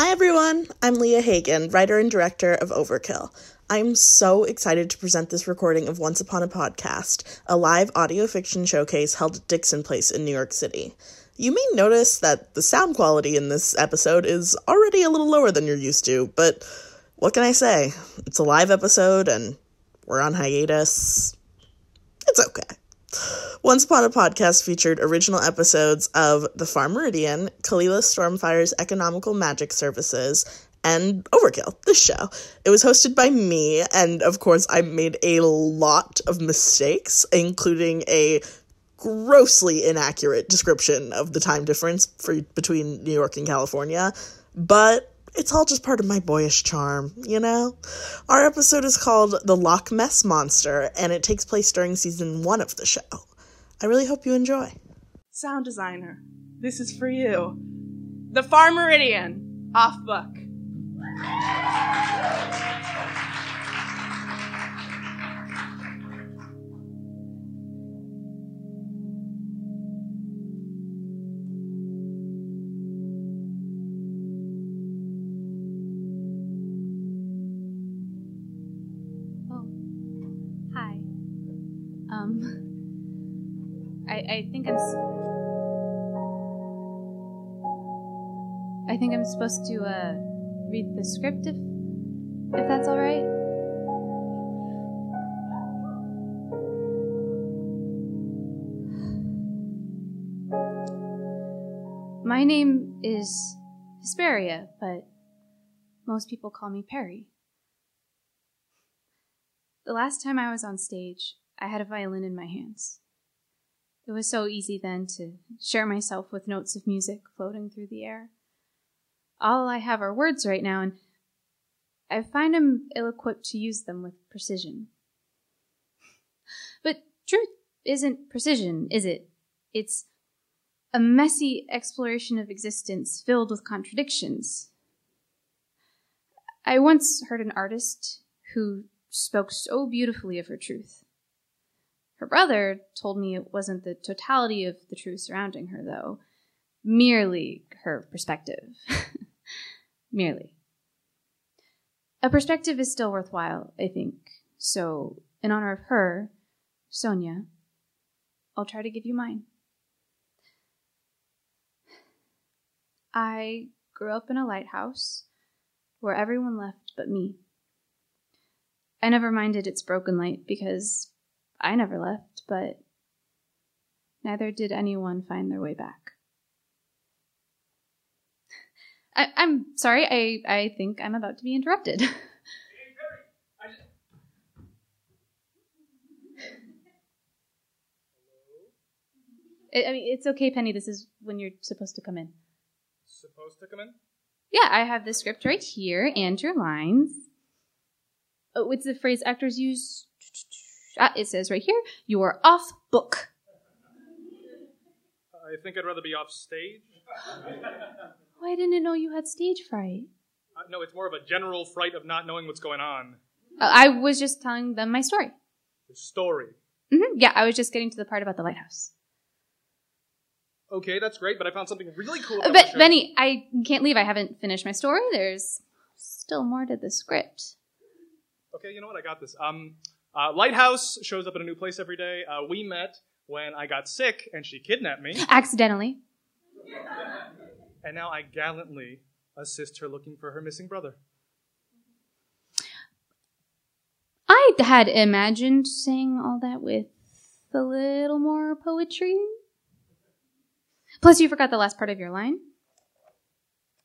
Hi, everyone. I'm Leah Hagen, writer and director of Overkill. I'm so excited to present this recording of Once Upon a Podcast, a live audio fiction showcase held at Dixon Place in New York City. You may notice that the sound quality in this episode is already a little lower than you're used to, but what can I say? It's a live episode and we're on hiatus. It's okay. Once Upon a Podcast featured original episodes of The Far Meridian, Kalila Stormfire's Economical Magic Services, and Overkill, this show. It was hosted by me, and of course, I made a lot of mistakes, including a grossly inaccurate description of the time difference for between New York and California. But it's all just part of my boyish charm, you know? Our episode is called The Loch Mess Monster, and it takes place during season one of the show. I really hope you enjoy. Sound designer, this is for you. The Far Meridian, off book. I think I'm. I think I'm supposed to uh read the script if if that's all right. My name is Hesperia, but most people call me Perry. The last time I was on stage, I had a violin in my hands. It was so easy then to share myself with notes of music floating through the air. All I have are words right now, and I find I'm ill equipped to use them with precision. But truth isn't precision, is it? It's a messy exploration of existence filled with contradictions. I once heard an artist who spoke so beautifully of her truth. Her brother told me it wasn't the totality of the truth surrounding her, though, merely her perspective. merely. A perspective is still worthwhile, I think. So, in honor of her, Sonia, I'll try to give you mine. I grew up in a lighthouse where everyone left but me. I never minded its broken light because I never left, but neither did anyone find their way back. I, I'm sorry, I, I think I'm about to be interrupted. I I mean, it's okay, Benny. This is when you're supposed to come in. Supposed to come in? Yeah, I have the script right here and your lines. Oh, it's the phrase actors use. It says right here, you are off book. I think I'd rather be off stage. Oh, I didn't know you had stage fright. Uh, no, it's more of a general fright of not knowing what's going on. Uh, I was just telling them my story. The story. hmm Yeah, I was just getting to the part about the lighthouse. Okay, that's great, but I found something really cool. Uh, About but. Benny, I can't leave. I haven't finished my story. There's still more to the script. Okay, you know what? I got this. Um, uh, Lighthouse shows up in a new place every day. Uh, we met when I got sick and she kidnapped me, Accidentally. and now I gallantly assist her looking for her missing brother. I had imagined saying all that with a little more poetry. Plus, you forgot the last part of your line.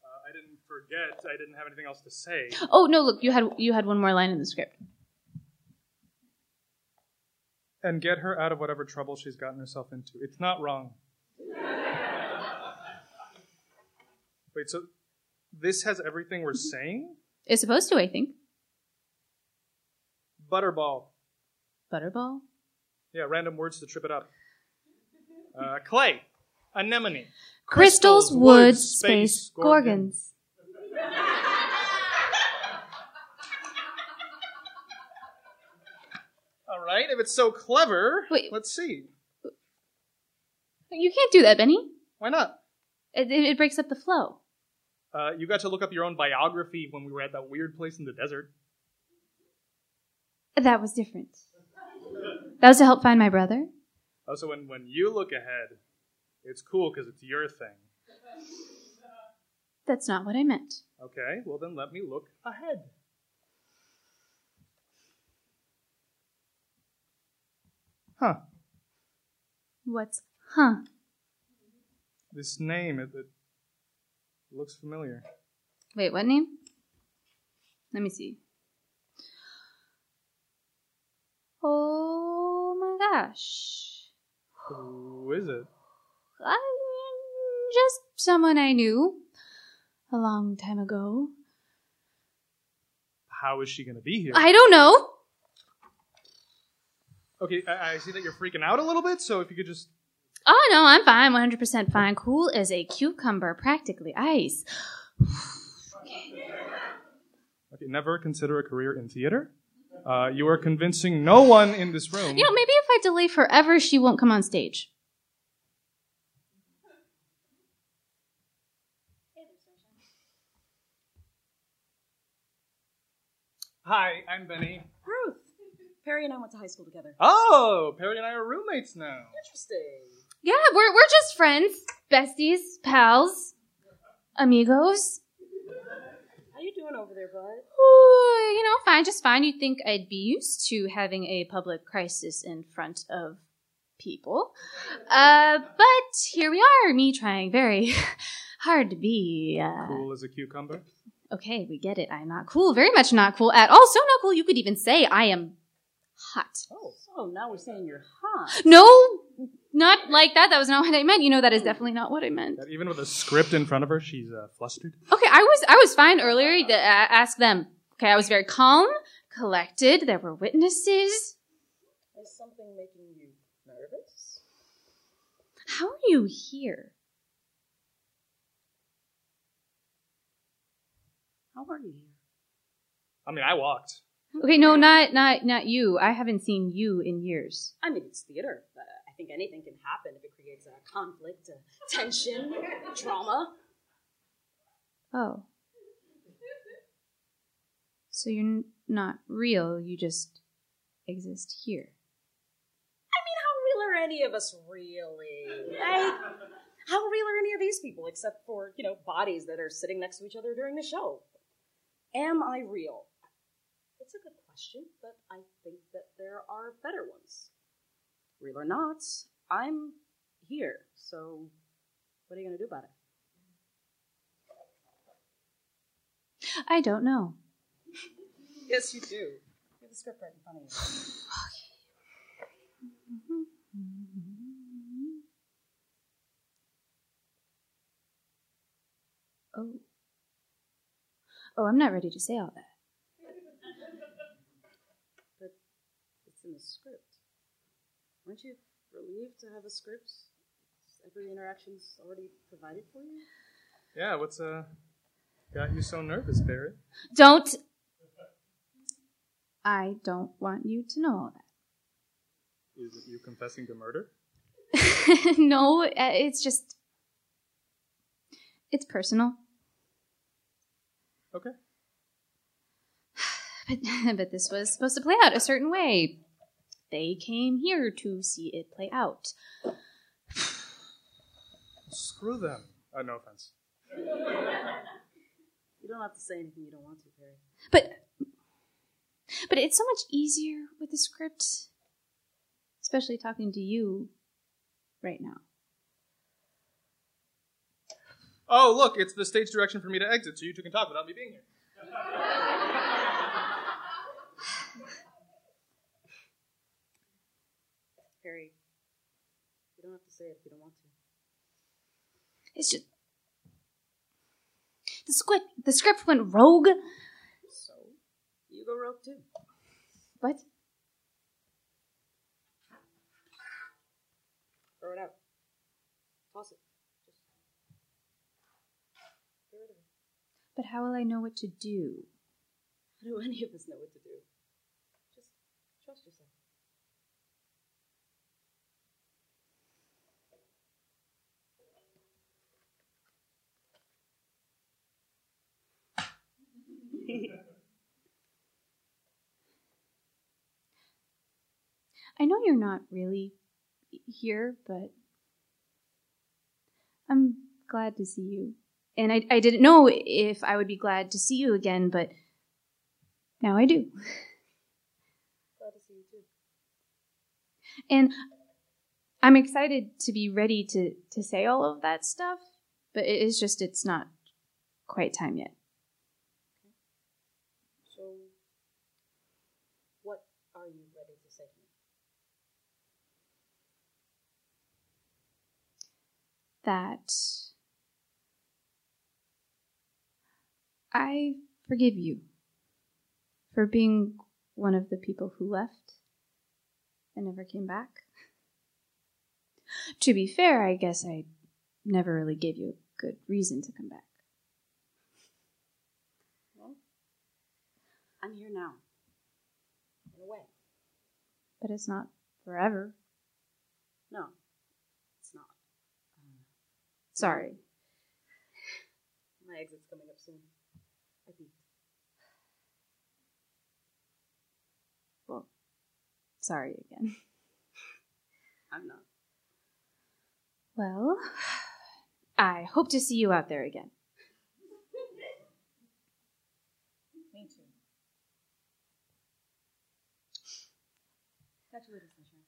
Uh, I didn't forget. I didn't have anything else to say. Oh no! Look, you had you had one more line in the script. And get her out of whatever trouble she's gotten herself into. It's not wrong. Wait, so this has everything we're saying? It's supposed to, I think. Butterball. Butterball. Yeah, random words to trip it up. Uh, clay. Anemone. Crystals, Crystals, woods, space, space, gorgon. gorgons. Right, if it's so clever, Wait. let's see. You can't do that, Benny. Why not? It, it, it breaks up the flow. Uh, you got to look up your own biography when we were at that weird place in the desert. That was different. That was to help find my brother. Oh, so when, when you look ahead, it's cool because it's your thing. That's not what I meant. Okay, well then let me look ahead. Huh. What's huh? This name, it, it looks familiar. Wait, what name? Let me see. Oh my gosh. Who is it? Um, just someone I knew a long time ago. How is she going to be here? I don't know. Okay, I, I see that you're freaking out a little bit, so if you could just. Oh no, I'm fine. 100% fine. Cool as a cucumber, practically ice. Okay, never consider a career in theater. Uh, you are convincing no one in this room. You know, maybe if I delay forever, she won't come on stage. Hi, I'm Benny. Ruth. Perry and I went to high school together. Oh, Perry and I are roommates now. Interesting. Yeah, we're we're just friends, besties, pals, amigos. How you doing over there, bud? Ooh, you know, fine, just fine. You'd think I'd be used to having a public crisis in front of people. Uh, but here we are, me trying very hard to be. Uh, Cool as a cucumber. okay, we get it. I'm not cool. Very much not cool at all. So not cool. You could even say I am hot. Oh, so now we're saying you're hot. No, not like that. That was not what I meant. You know, that is definitely not what I meant. That even with a script in front of her, she's uh, flustered. Okay, I was I was fine earlier. To, uh, ask them. Okay, I was very calm, collected. There were witnesses. Is something making you nervous? How are you here? How are you here? I mean, I walked. Okay, no, not not not you. I haven't seen you in years. I mean, it's theater. But I think anything can happen if it creates a conflict, a tension, drama. Oh. So you're n- not real. You just exist here. I mean, how real are any of us really? Like, how real are any of these people except for, you know, bodies that are sitting next to each other during the show? Am I real? It's a good question, but I think that there are better ones. Real or not, I'm here, so what are you going to do about it? I don't know. Yes, you do. You have the script right in front of you. Mm-hmm. Oh. Oh, I'm not ready to say all that. But it's in the script. Weren't you relieved to have a script? Every interaction's already provided for you? Yeah, what's uh got you so nervous, Perry? Don't. I don't want you to know all Is it you confessing to murder? no, uh, it's just. It's personal. Okay. But, but this was supposed to play out a certain way. They came here to see it play out. Screw them. Uh, no offense. You don't have to say anything you don't want to, Perry. But but it's so much easier with the script, especially talking to you right now. Oh, look, it's the stage direction for me to exit, so you two can talk without me being here. Perry, you don't have to say it if you don't want to. It's just the script. The script went rogue. So, you go rogue too. What? Throw it out. Toss it. Just get rid of it. But how will I know what to do? How do any of us know what to do? Just trust yourself. I know you're not really here, but I'm glad to see you. And I, I didn't know if I would be glad to see you again, but now I do. Glad to see you too. And I'm excited to be ready to, to say all of that stuff, but it is just, it's not quite time yet. So, what are you ready to say to me? That I forgive you for being one of the people who left and never came back. To be fair, I guess I never really gave you a good reason to come back. Well, I'm here now. In a way. But it's not forever. No, Sorry. my exit's coming up soon. I think. Well, sorry again. I'm not. Well, I hope to see you out there again. Me too. Catch you later, sunshine.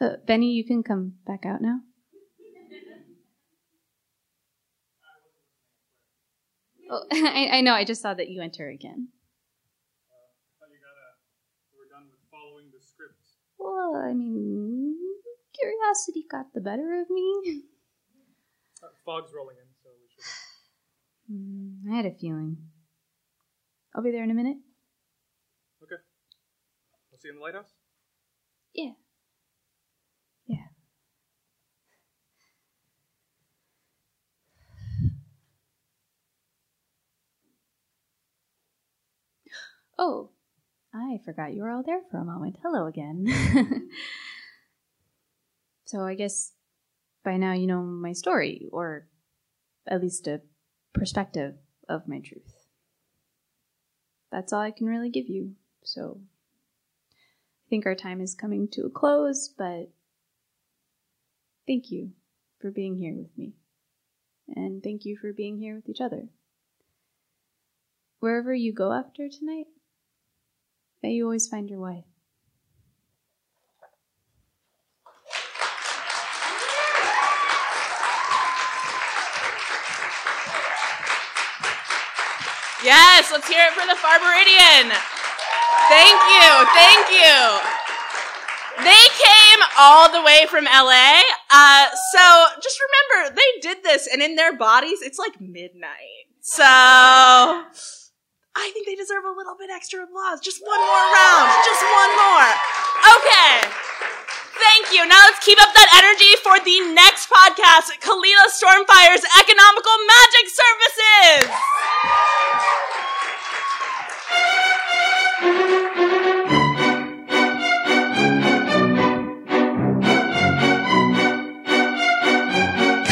Uh, Benny, you can come back out now. Oh, I, I know. I just saw that you enter again. I you got a. You were done with following the script. Well, I mean, curiosity got the better of me. Uh, fog's rolling in, so we should. Hmm, I had a feeling. I'll be there in a minute. Okay. I'll see you in the lighthouse. Yeah. Yeah. Oh, I forgot you were all there for a moment. Hello again. so I guess by now you know my story, or at least a perspective of my truth. That's all I can really give you. So I think our time is coming to a close, but thank you for being here with me. And thank you for being here with each other. Wherever you go after tonight, may you always find your way. Yes, let's hear it for the Far Meridian. Thank you, thank you. They came all the way from LA. Uh, so just remember, they did this, and in their bodies, it's like midnight. So I think they deserve a little bit extra applause. Just one more round. Just one more. Okay. Thank you. Now let's keep up that energy for the next podcast, Kalila Stormfire's Economical Magic Services.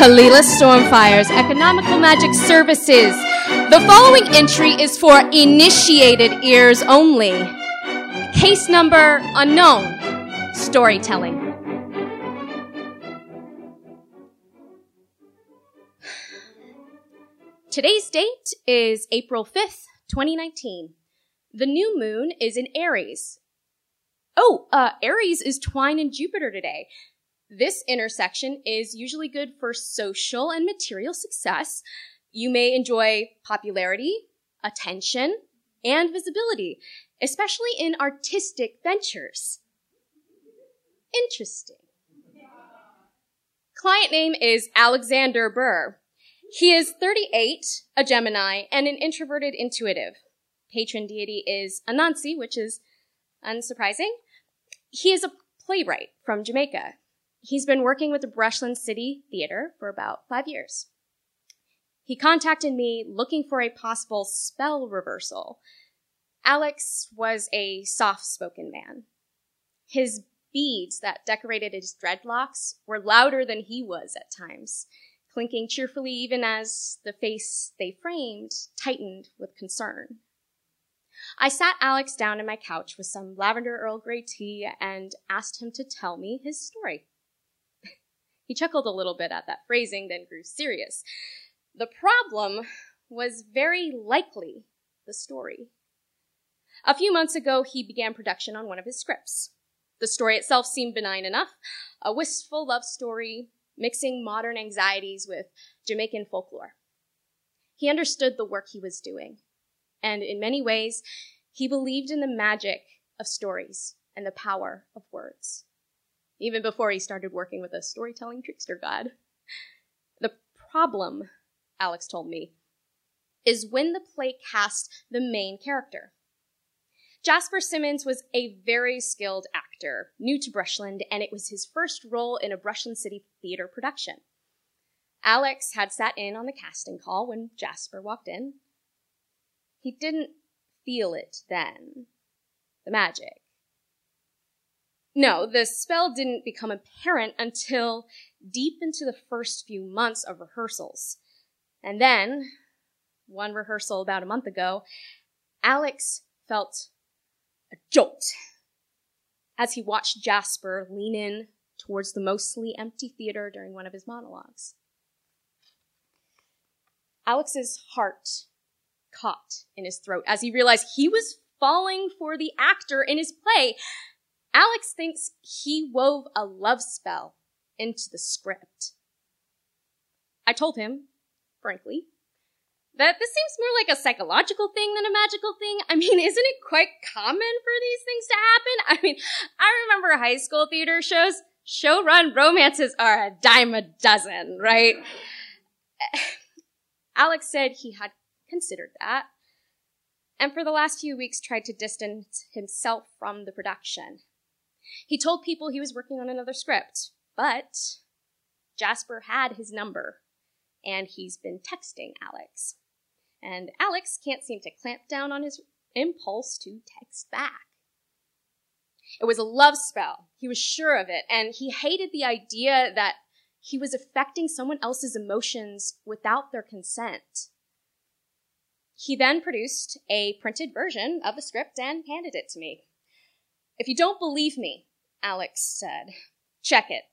Kalila Stormfire's Economical Magic Services. The following entry is for initiated ears only. Case number unknown. Storytelling. Today's date is April 5th, 2019. The new moon is in Aries. Oh, uh, Aries is trine in Jupiter today. This intersection is usually good for social and material success. You may enjoy popularity, attention, and visibility, especially in artistic ventures. Interesting. Client name is Alexander Burr. He is 38, a Gemini, and an introverted intuitive. Patron deity is Anansi, which is unsurprising. He is a playwright from Jamaica. He's been working with the Brushland City Theater for about five years. He contacted me looking for a possible spell reversal. Alex was a soft spoken man. His beads that decorated his dreadlocks were louder than he was at times, clinking cheerfully even as the face they framed tightened with concern. I sat Alex down in my couch with some lavender Earl Grey tea and asked him to tell me his story. he chuckled a little bit at that phrasing, then grew serious. The problem was very likely the story. A few months ago, he began production on one of his scripts. The story itself seemed benign enough a wistful love story mixing modern anxieties with Jamaican folklore. He understood the work he was doing, and in many ways, he believed in the magic of stories and the power of words, even before he started working with a storytelling trickster god. The problem, Alex told me, is when the play cast the main character. Jasper Simmons was a very skilled actor, new to Brushland, and it was his first role in a Brushland City Theater production. Alex had sat in on the casting call when Jasper walked in. He didn't feel it then. The magic. No, the spell didn't become apparent until deep into the first few months of rehearsals. And then, one rehearsal about a month ago, Alex felt a jolt as he watched Jasper lean in towards the mostly empty theater during one of his monologues. Alex's heart caught in his throat as he realized he was falling for the actor in his play. Alex thinks he wove a love spell into the script. I told him, frankly, that this seems more like a psychological thing than a magical thing. I mean, isn't it quite common for these things to happen? I mean, I remember high school theater shows. Show run romances are a dime a dozen, right? Alex said he had considered that, and for the last few weeks tried to distance himself from the production. He told people he was working on another script, but Jasper had his number, and he's been texting Alex and Alex can't seem to clamp down on his impulse to text back. It was a love spell. He was sure of it, and he hated the idea that he was affecting someone else's emotions without their consent. He then produced a printed version of the script and handed it to me. If you don't believe me, Alex said, check it.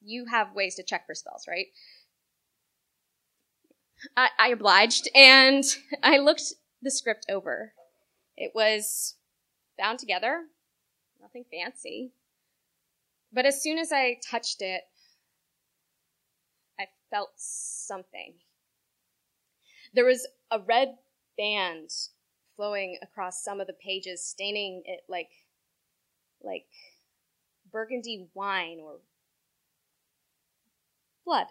You have ways to check for spells, right? I, I obliged and I looked the script over. It was bound together, nothing fancy. But as soon as I touched it, I felt something. There was a red band flowing across some of the pages, staining it like, like burgundy wine or blood.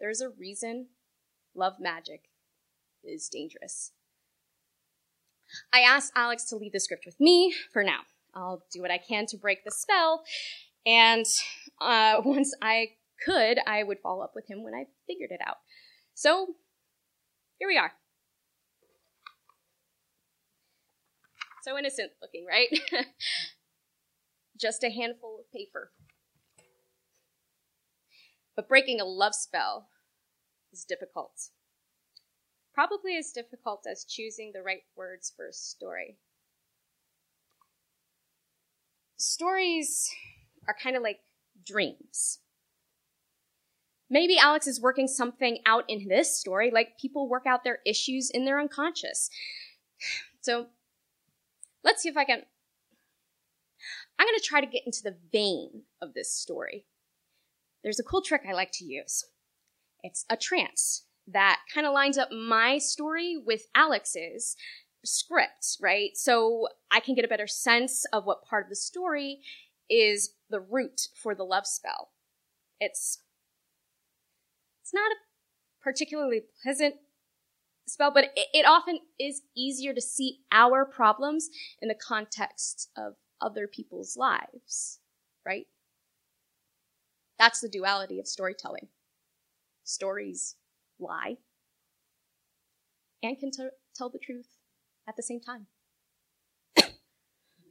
There's a reason love magic is dangerous. I asked Alex to leave the script with me for now. I'll do what I can to break the spell, and uh, once I could, I would follow up with him when I figured it out. So, here we are. So innocent looking, right? Just a handful of paper. But breaking a love spell is difficult. Probably as difficult as choosing the right words for a story. Stories are kind of like dreams. Maybe Alex is working something out in this story, like people work out their issues in their unconscious. So let's see if I can. I'm going to try to get into the vein of this story there's a cool trick I like to use. It's a trance that kind of lines up my story with Alex's script, right? So I can get a better sense of what part of the story is the root for the love spell. It's it's not a particularly pleasant spell, but it, it often is easier to see our problems in the context of other people's lives, right? That's the duality of storytelling. Stories lie and can t- tell the truth at the same time.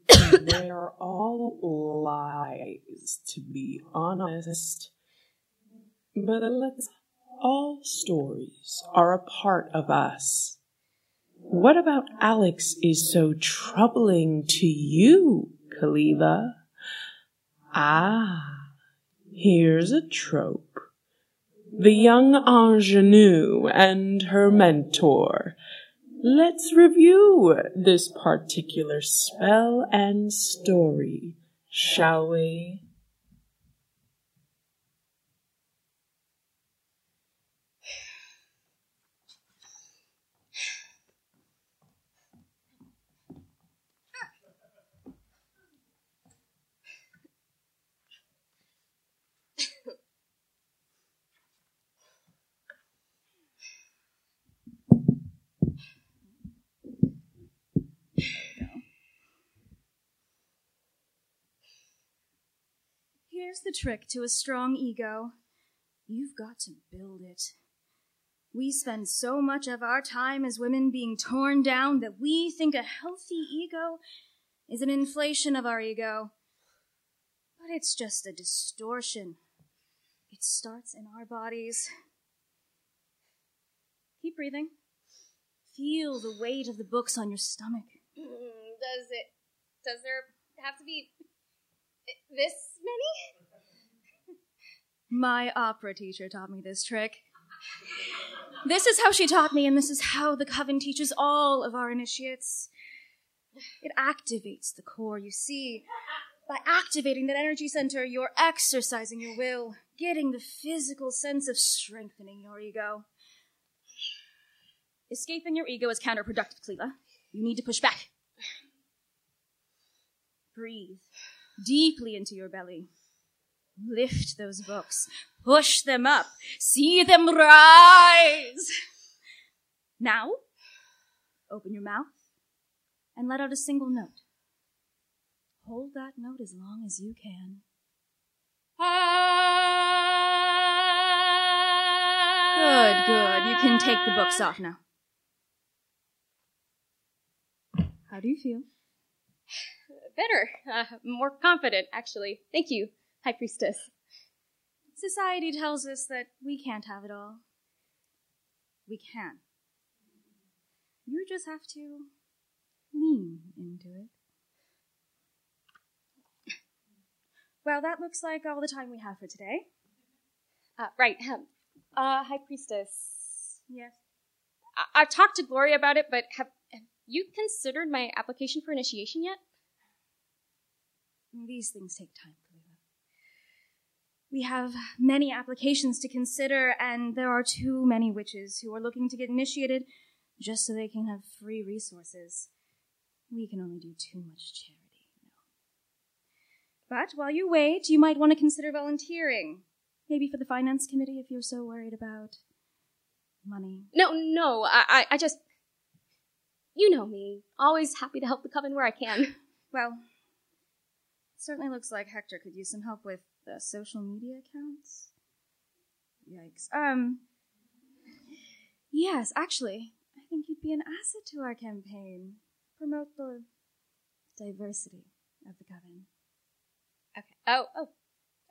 They're all lies, to be honest. But let's all stories are a part of us. What about Alex is so troubling to you, Kalila? Ah, here's a trope. The young ingenue and her mentor. Let's review this particular spell and story, shall we? Here's the trick to a strong ego you've got to build it. We spend so much of our time as women being torn down that we think a healthy ego is an inflation of our ego. But it's just a distortion. It starts in our bodies. Keep breathing. Feel the weight of the books on your stomach. Mm, Does it? Does there have to be this many? My opera teacher taught me this trick. This is how she taught me, and this is how the coven teaches all of our initiates. It activates the core, you see. By activating that energy center, you're exercising your will, getting the physical sense of strengthening your ego. Escaping your ego is counterproductive, Kalila. You need to push back. Breathe deeply into your belly. Lift those books. Push them up. See them rise. Now, open your mouth and let out a single note. Hold that note as long as you can. Good, good. You can take the books off now. How do you feel? Better. Uh, more confident, actually. Thank you, High Priestess. Society tells us that we can't have it all. We can. You just have to lean into it. Well, that looks like all the time we have for today. Uh, right. Um, uh, High Priestess. Yes. I- I've talked to Gloria about it, but have, have you considered my application for initiation yet? These things take time. We have many applications to consider, and there are too many witches who are looking to get initiated just so they can have free resources. We can only do too much charity, you know. But while you wait, you might want to consider volunteering. Maybe for the finance committee if you're so worried about money. No, no. I, I, I just. You know me. Always happy to help the coven where I can. Well, certainly looks like Hector could use some help with the social media accounts. Yikes. Um. Yes, actually, I think you'd be an asset to our campaign. Promote the diversity of the coven. Okay. Oh, oh.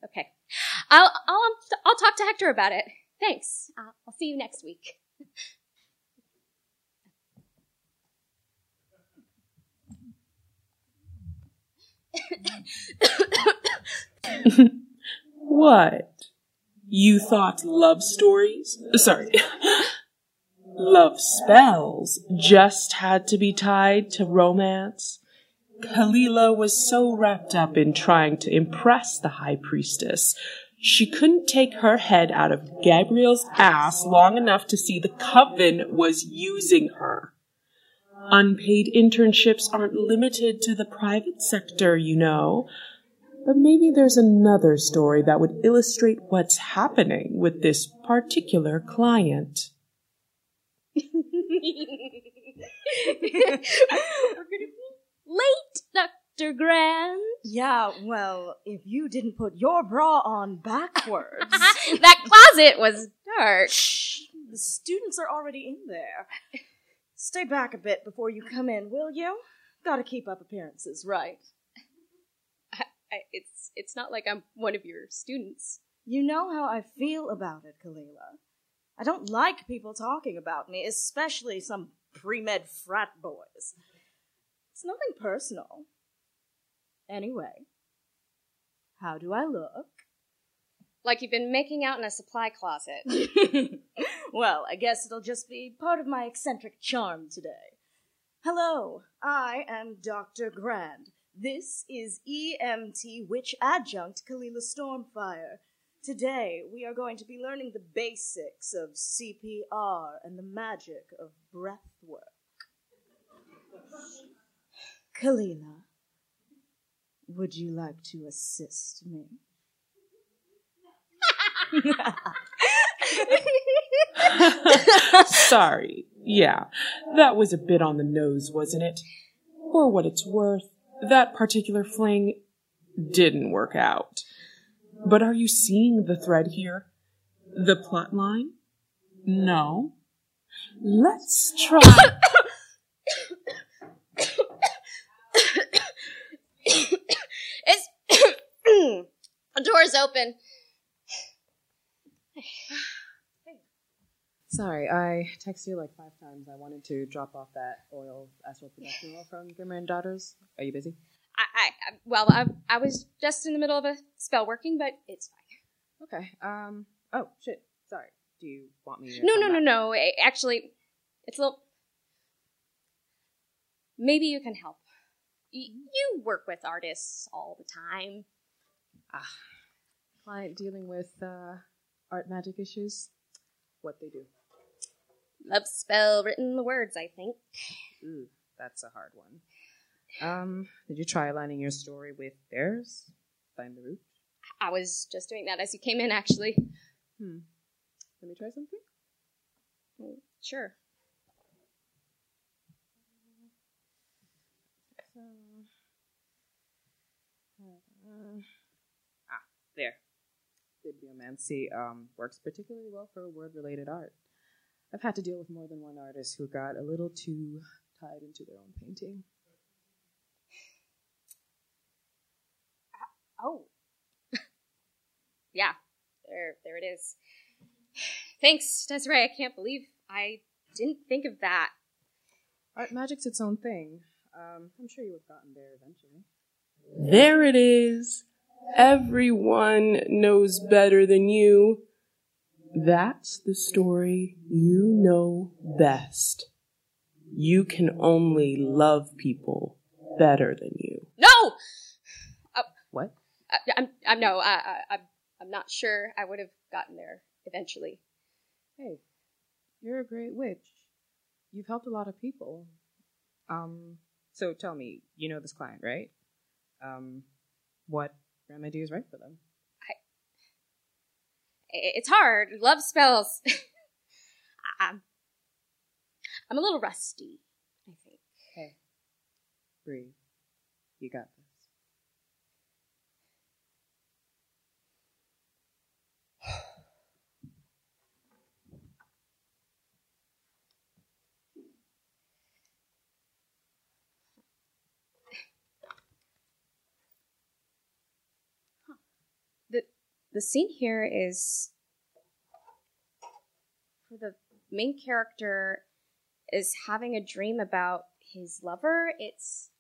Okay. I'll, I'll, I'll talk to Hector about it. Thanks. I'll see you next week. What? You thought love stories? Sorry. love spells just had to be tied to romance? Kalila was so wrapped up in trying to impress the high priestess, she couldn't take her head out of Gabriel's ass long enough to see the coven was using her. Unpaid internships aren't limited to the private sector, you know. But maybe there's another story that would illustrate what's happening with this particular client. Late, Dr. Grant. Yeah, well, if you didn't put your bra on backwards. that closet was dark. Shh, the students are already in there. Stay back a bit before you come in, will you? Gotta keep up appearances, right? I, it's it's not like I'm one of your students. You know how I feel about it, Kalila. I don't like people talking about me, especially some pre med frat boys. It's nothing personal. Anyway, how do I look? Like you've been making out in a supply closet. well, I guess it'll just be part of my eccentric charm today. Hello, I am Dr. Grand. This is EMT Witch Adjunct Kalila Stormfire. Today, we are going to be learning the basics of CPR and the magic of breath work. Kalila, would you like to assist me? Sorry. Yeah, that was a bit on the nose, wasn't it? For what it's worth, that particular fling didn't work out. But are you seeing the thread here? The plot line? No. Let's try. it's door's open. Sorry, I texted you like five times. I wanted to drop off that oil astral projection oil from Grimmer and Daughters. Are you busy? I, I, well, I, I was just in the middle of a spell working, but it's fine. Okay. Um. Oh shit. Sorry. Do you want me? To No, no, no, no. Actually, it's a little. Maybe you can help. Y- you work with artists all the time. Ah, client dealing with uh, art magic issues. What they do? Love spell written the words, I think. Ooh, that's a hard one. Um, did you try aligning your story with theirs? Find the root. I was just doing that as you came in, actually. Hmm. Let me try something. Mm, Sure. So, uh, ah, there. Bibliomancy um, works particularly well for word-related art. I've had to deal with more than one artist who got a little too tied into their own painting. Oh. yeah, there, there it is. Thanks, Desiree. I can't believe I didn't think of that. Art magic's its own thing. Um, I'm sure you would have gotten there eventually. There it is. Everyone knows better than you. That's the story you know best. You can only love people better than you. No! What? I, I'm, I'm no, I, I, I'm, I'm not sure I would have gotten there eventually. Hey, you're a great witch. You've helped a lot of people. Um, so tell me, you know this client, right? Um, what remedy is right for them? It's hard. Love spells. I'm, I'm a little rusty, I think. Hey, breathe. You got the scene here is for the main character is having a dream about his lover it's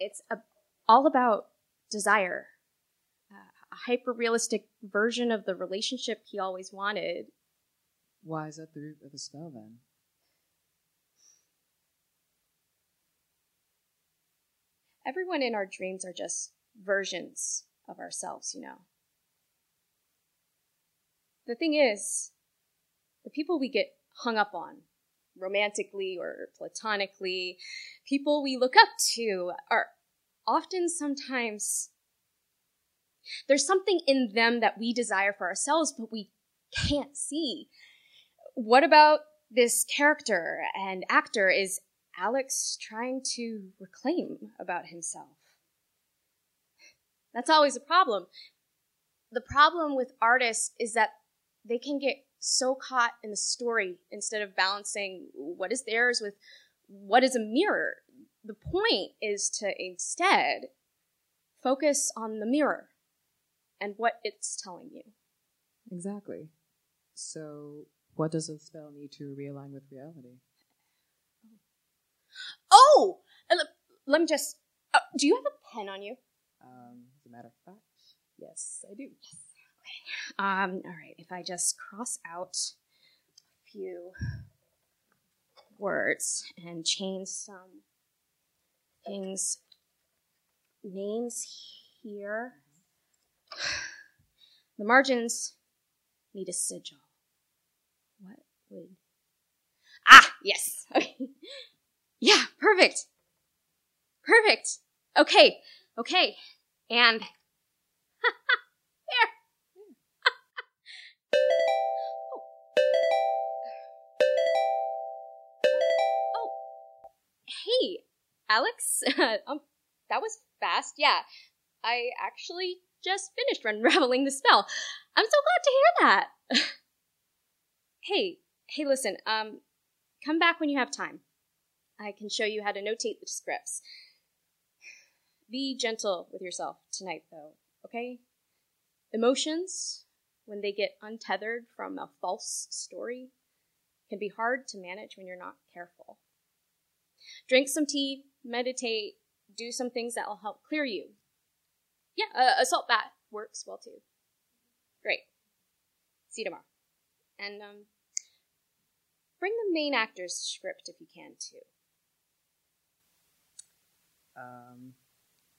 it's a, all about desire uh, a hyper realistic version of the relationship he always wanted Why is that the root of the spell then? everyone in our dreams are just versions of ourselves, you know. The thing is, the people we get hung up on, romantically or platonically, people we look up to, are often sometimes. There's something in them that we desire for ourselves, but we can't see. What about this character and actor is Alex trying to reclaim about himself? That's always a problem. The problem with artists is that they can get so caught in the story instead of balancing what is theirs with what is a mirror. The point is to instead focus on the mirror and what it's telling you. Exactly. So, what does a spell need to realign with reality? Oh! let me just. Uh, do you have a pen on you? Um, as a matter of fact, yes, I do. Um, all right, if I just cross out a few words and change some things, names here. The margins need a sigil. What would. Ah, yes. yeah, perfect. Perfect. Okay, okay. And. there. Oh, hey, Alex. um, that was fast. Yeah, I actually just finished unraveling the spell. I'm so glad to hear that. hey, hey, listen. Um, come back when you have time. I can show you how to notate the scripts. Be gentle with yourself tonight, though. Okay? Emotions, when they get untethered from a false story, can be hard to manage when you're not careful. Drink some tea, meditate, do some things that will help clear you. Yeah, uh, salt bath works well too. Great. See you tomorrow. And um, bring the main actor's script if you can too. Um,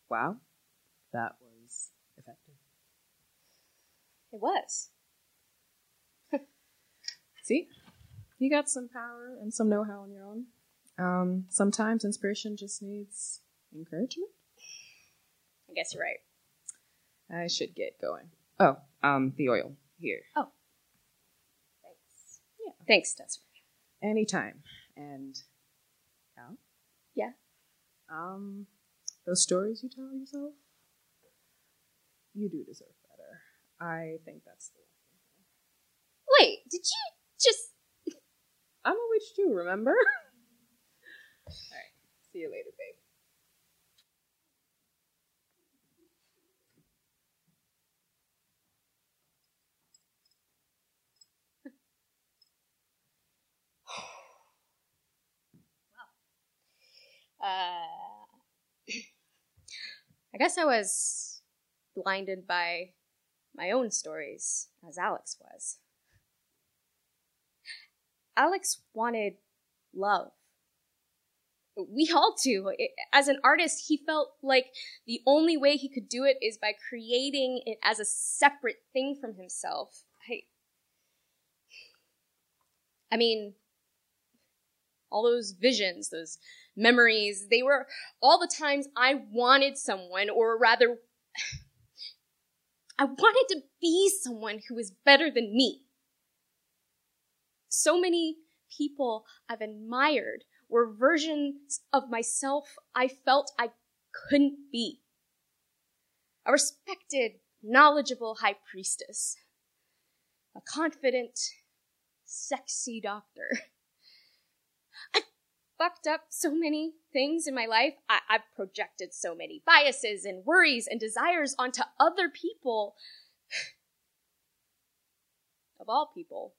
wow, that was. It was. See, you got some power and some know-how on your own. Um, sometimes inspiration just needs encouragement. I guess you're right. I should get going. Oh, um, the oil here. Oh. Thanks. Yeah. Thanks, Desiree. Anytime. And Al? Yeah. Um, those stories you tell yourself, you do deserve. I think that's the one. Wait, did you just. I'm a witch too, remember? Alright. See you later, babe. Uh, I guess I was blinded by my own stories, as Alex was. Alex wanted love. We all do. As an artist, he felt like the only way he could do it is by creating it as a separate thing from himself. I, I mean, all those visions, those memories, they were all the times I wanted someone, or rather, I wanted to be someone who was better than me. So many people I've admired were versions of myself I felt I couldn't be. A respected, knowledgeable high priestess. A confident, sexy doctor. I fucked up so many things in my life. I- I've projected so many biases and worries and desires onto other people. of all people.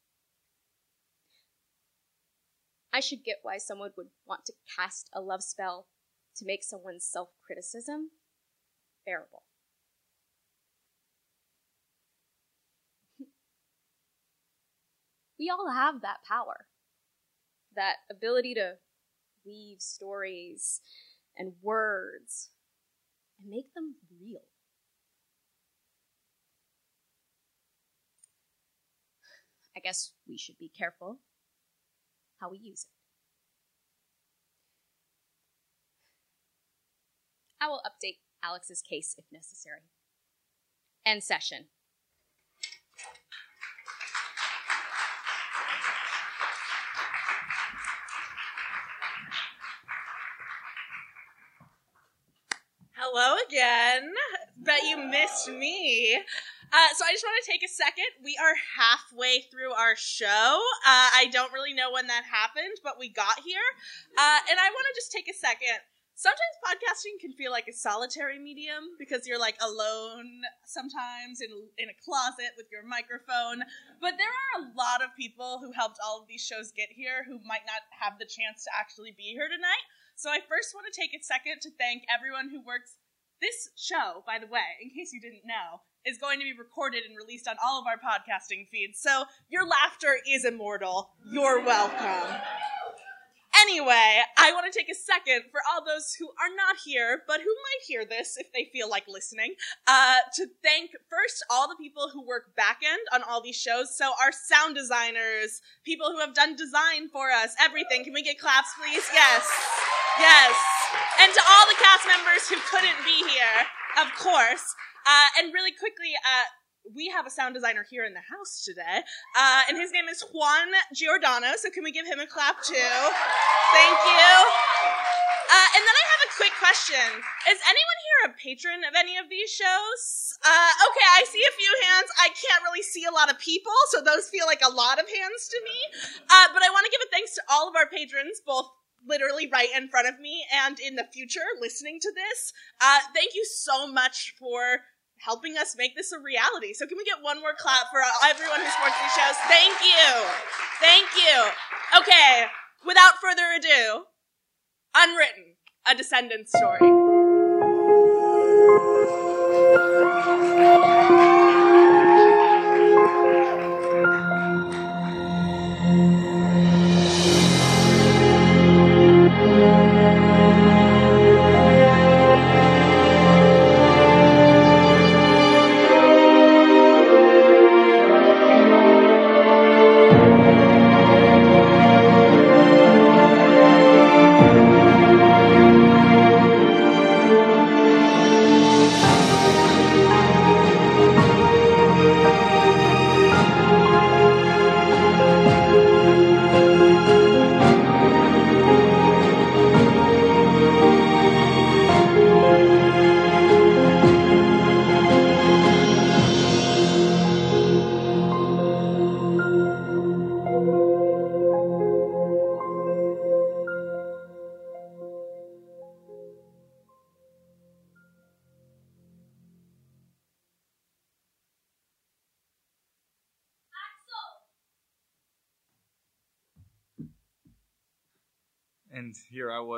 I should get why someone would want to cast a love spell to make someone's self criticism bearable. we all have that power, that ability to weave stories and words and make them real. I guess we should be careful how we use it. I will update Alex's case if necessary. End session. Hello again. Bet you missed me. Uh, so I just want to take a second. We are halfway through our show. Uh, I don't really know when that happened, but we got here. Uh, and I want to just take a second sometimes podcasting can feel like a solitary medium because you're like alone sometimes in in a closet with your microphone. But there are a lot of people who helped all of these shows get here who might not have the chance to actually be here tonight. So I first want to take a second to thank everyone who works this show, by the way, in case you didn't know, is going to be recorded and released on all of our podcasting feeds. So your laughter is immortal. You're welcome. Anyway, I want to take a second for all those who are not here, but who might hear this if they feel like listening, uh, to thank first all the people who work back end on all these shows. So our sound designers, people who have done design for us, everything. Can we get claps, please? Yes. Yes. And to all the cast members who couldn't be here, of course. Uh, and really quickly, uh, we have a sound designer here in the house today, uh, and his name is Juan Giordano. So can we give him a clap too? Thank you. Uh, and then I have a quick question: Is anyone here a patron of any of these shows? Uh, okay, I see a few hands. I can't really see a lot of people, so those feel like a lot of hands to me. Uh, but I want to give a thanks to all of our patrons, both literally right in front of me and in the future listening to this. Uh, thank you so much for helping us make this a reality. So can we get one more clap for everyone who supports these shows? Thank you. Thank you. Okay, without further ado, Unwritten, a Descendant story. And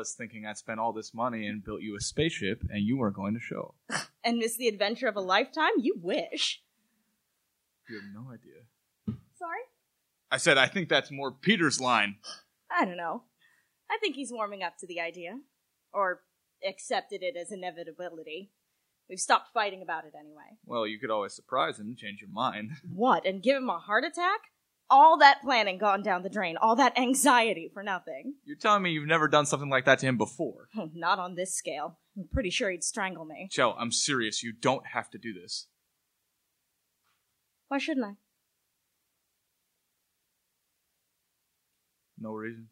was thinking I'd spent all this money and built you a spaceship, and you weren't going to show. And miss the adventure of a lifetime? You wish. You have no idea. Sorry? I said I think that's more Peter's line. I don't know. I think he's warming up to the idea. Or accepted it as inevitability. We've stopped fighting about it anyway. Well, you could always surprise him, change your mind. What, and give him a heart attack? All that planning gone down the drain, all that anxiety for nothing. You're telling me you've never done something like that to him before. Not on this scale. I'm pretty sure he'd strangle me. Joe, I'm serious. You don't have to do this. Why shouldn't I? No reason.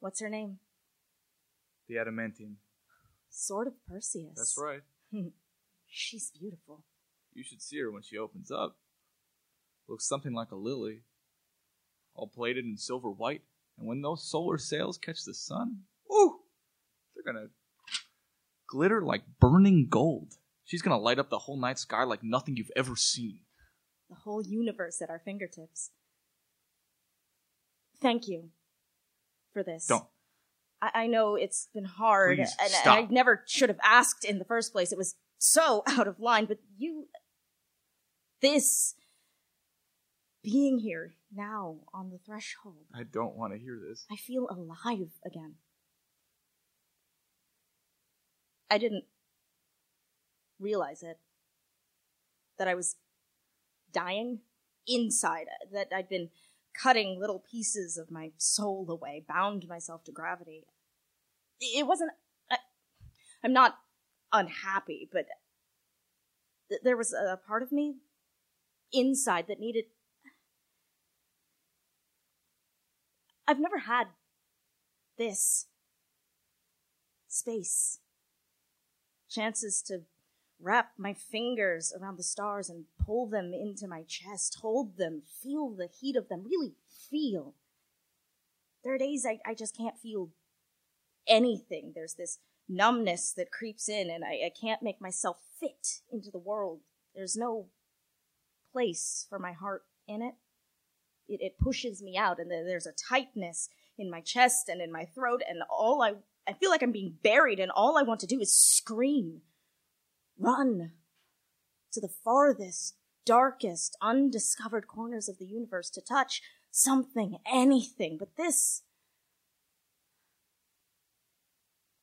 What's her name? The Adamantium. Sword of Perseus. That's right. She's beautiful. You should see her when she opens up. Looks something like a lily, all plated in silver white. And when those solar sails catch the sun, ooh, they're gonna glitter like burning gold. She's gonna light up the whole night sky like nothing you've ever seen. The whole universe at our fingertips. Thank you for this. Don't. I, I know it's been hard, Please, and, and stop. I never should have asked in the first place. It was so out of line, but you. This. Being here now on the threshold, I don't want to hear this. I feel alive again. I didn't realize it. That I was dying inside, that I'd been cutting little pieces of my soul away, bound myself to gravity. It wasn't. I, I'm not unhappy, but th- there was a part of me inside that needed. I've never had this space. Chances to wrap my fingers around the stars and pull them into my chest, hold them, feel the heat of them, really feel There are days I, I just can't feel anything. There's this numbness that creeps in, and I, I can't make myself fit into the world. There's no place for my heart in it. It, it pushes me out, and there's a tightness in my chest and in my throat, and all I I feel like I'm being buried, and all I want to do is scream, run to the farthest, darkest, undiscovered corners of the universe to touch something, anything. But this,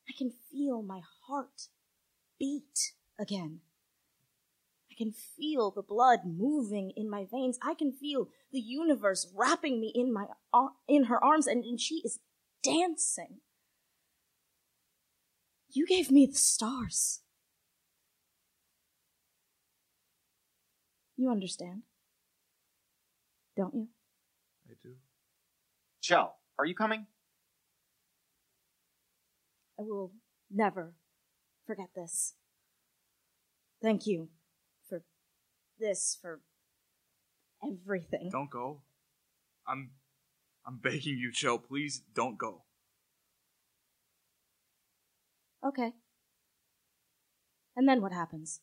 I can feel my heart beat again. I can feel the blood moving in my veins. I can feel the universe wrapping me in my in her arms, and, and she is dancing. You gave me the stars. You understand, don't you? I do. Chell, are you coming? I will never forget this. Thank you for this, for everything. Don't go. I'm I'm begging you, Chell, please don't go. Okay. And then what happens?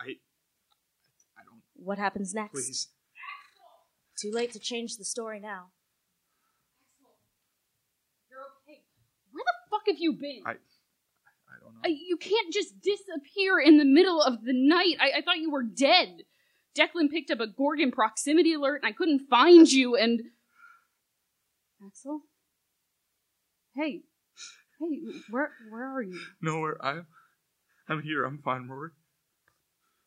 I I don't What happens next? please. Too late to change the story now. You're okay. Where the fuck have you been? I I don't know. I, you can't just disappear in the middle of the night. I, I thought you were dead. Declan picked up a Gorgon proximity alert and I couldn't find you and. Axel? Hey. Hey, where where are you? Nowhere. I I'm here. I'm fine, Rory.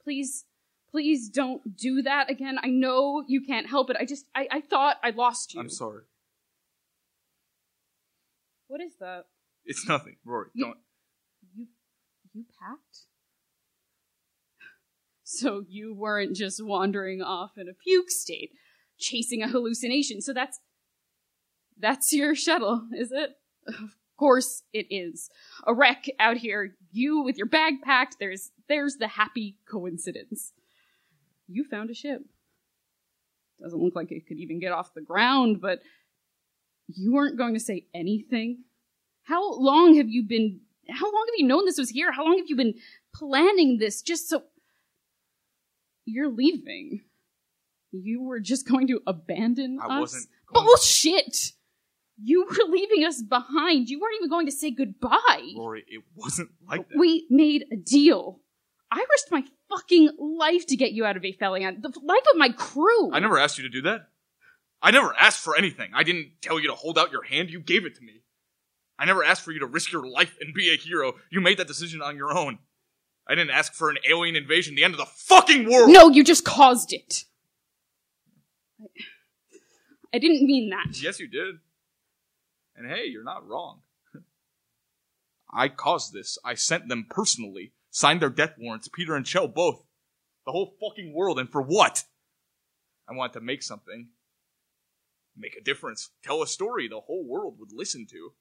Please, please don't do that again. I know you can't help it. I just I, I thought I lost you. I'm sorry. What is that? It's nothing, Rory. You- Don't. You packed? So you weren't just wandering off in a fugue state, chasing a hallucination. So that's that's your shuttle, is it? Of course it is. A wreck out here, you with your bag packed, there's there's the happy coincidence. You found a ship. Doesn't look like it could even get off the ground, but you weren't going to say anything. How long have you been how long have you known this was here? How long have you been planning this just so you're leaving? You were just going to abandon I us? wasn't going- Bullshit! You were leaving us behind. You weren't even going to say goodbye. Rory, it wasn't like that. We made a deal. I risked my fucking life to get you out of Aphelion. The life of my crew. I never asked you to do that. I never asked for anything. I didn't tell you to hold out your hand. You gave it to me. I never asked for you to risk your life and be a hero. You made that decision on your own. I didn't ask for an alien invasion, the end of the fucking world. No, you just caused it. I, didn't mean that. Yes, you did. And hey, you're not wrong. I caused this. I sent them personally. Signed their death warrants, Peter and Chell both. The whole fucking world, and for what? I wanted to make something. Make a difference. Tell a story the whole world would listen to.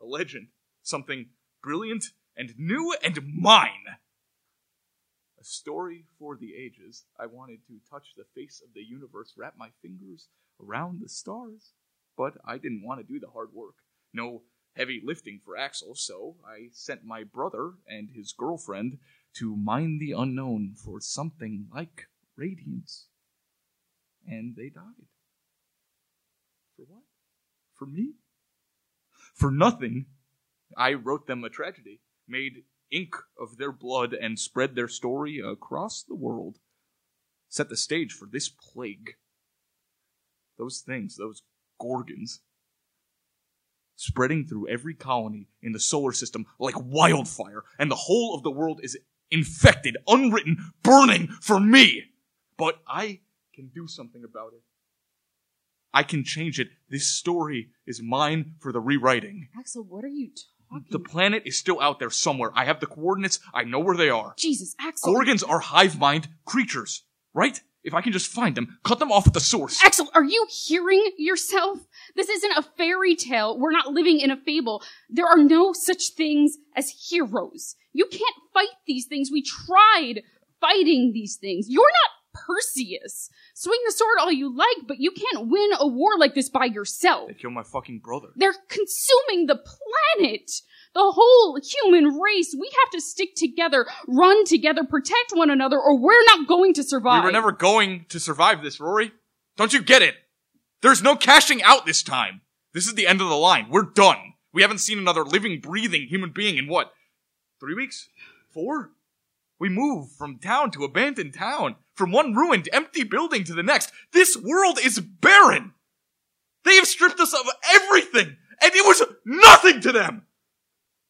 A legend. Something brilliant and new and mine. A story for the ages. I wanted to touch the face of the universe, wrap my fingers around the stars. But I didn't want to do the hard work. No heavy lifting for Axel, so I sent my brother and his girlfriend to mine the unknown for something like radiance. And they died. For what? For me? For nothing. I wrote them a tragedy, made ink of their blood, and spread their story across the world. Set the stage for this plague. Those things, those Gorgons, spreading through every colony in the solar system like wildfire, and the whole of the world is infected, unwritten, burning for me. But I can do something about it. I can change it. This story is mine for the rewriting. Axel, what are you talking The planet is still out there somewhere. I have the coordinates. I know where they are. Jesus, Axel. Gorgons are hive mind creatures, right? If I can just find them, cut them off at the source. Axel, are you hearing yourself? This isn't a fairy tale. We're not living in a fable. There are no such things as heroes. You can't fight these things. We tried fighting these things. You're not Perseus. Swing the sword all you like, but you can't win a war like this by yourself. They killed my fucking brother. They're consuming the planet. The whole human race. We have to stick together, run together, protect one another, or we're not going to survive. We were never going to survive this, Rory. Don't you get it? There's no cashing out this time. This is the end of the line. We're done. We haven't seen another living, breathing human being in what? Three weeks? Four? We move from town to abandoned town, from one ruined, empty building to the next. This world is barren. They have stripped us of everything, and it was nothing to them.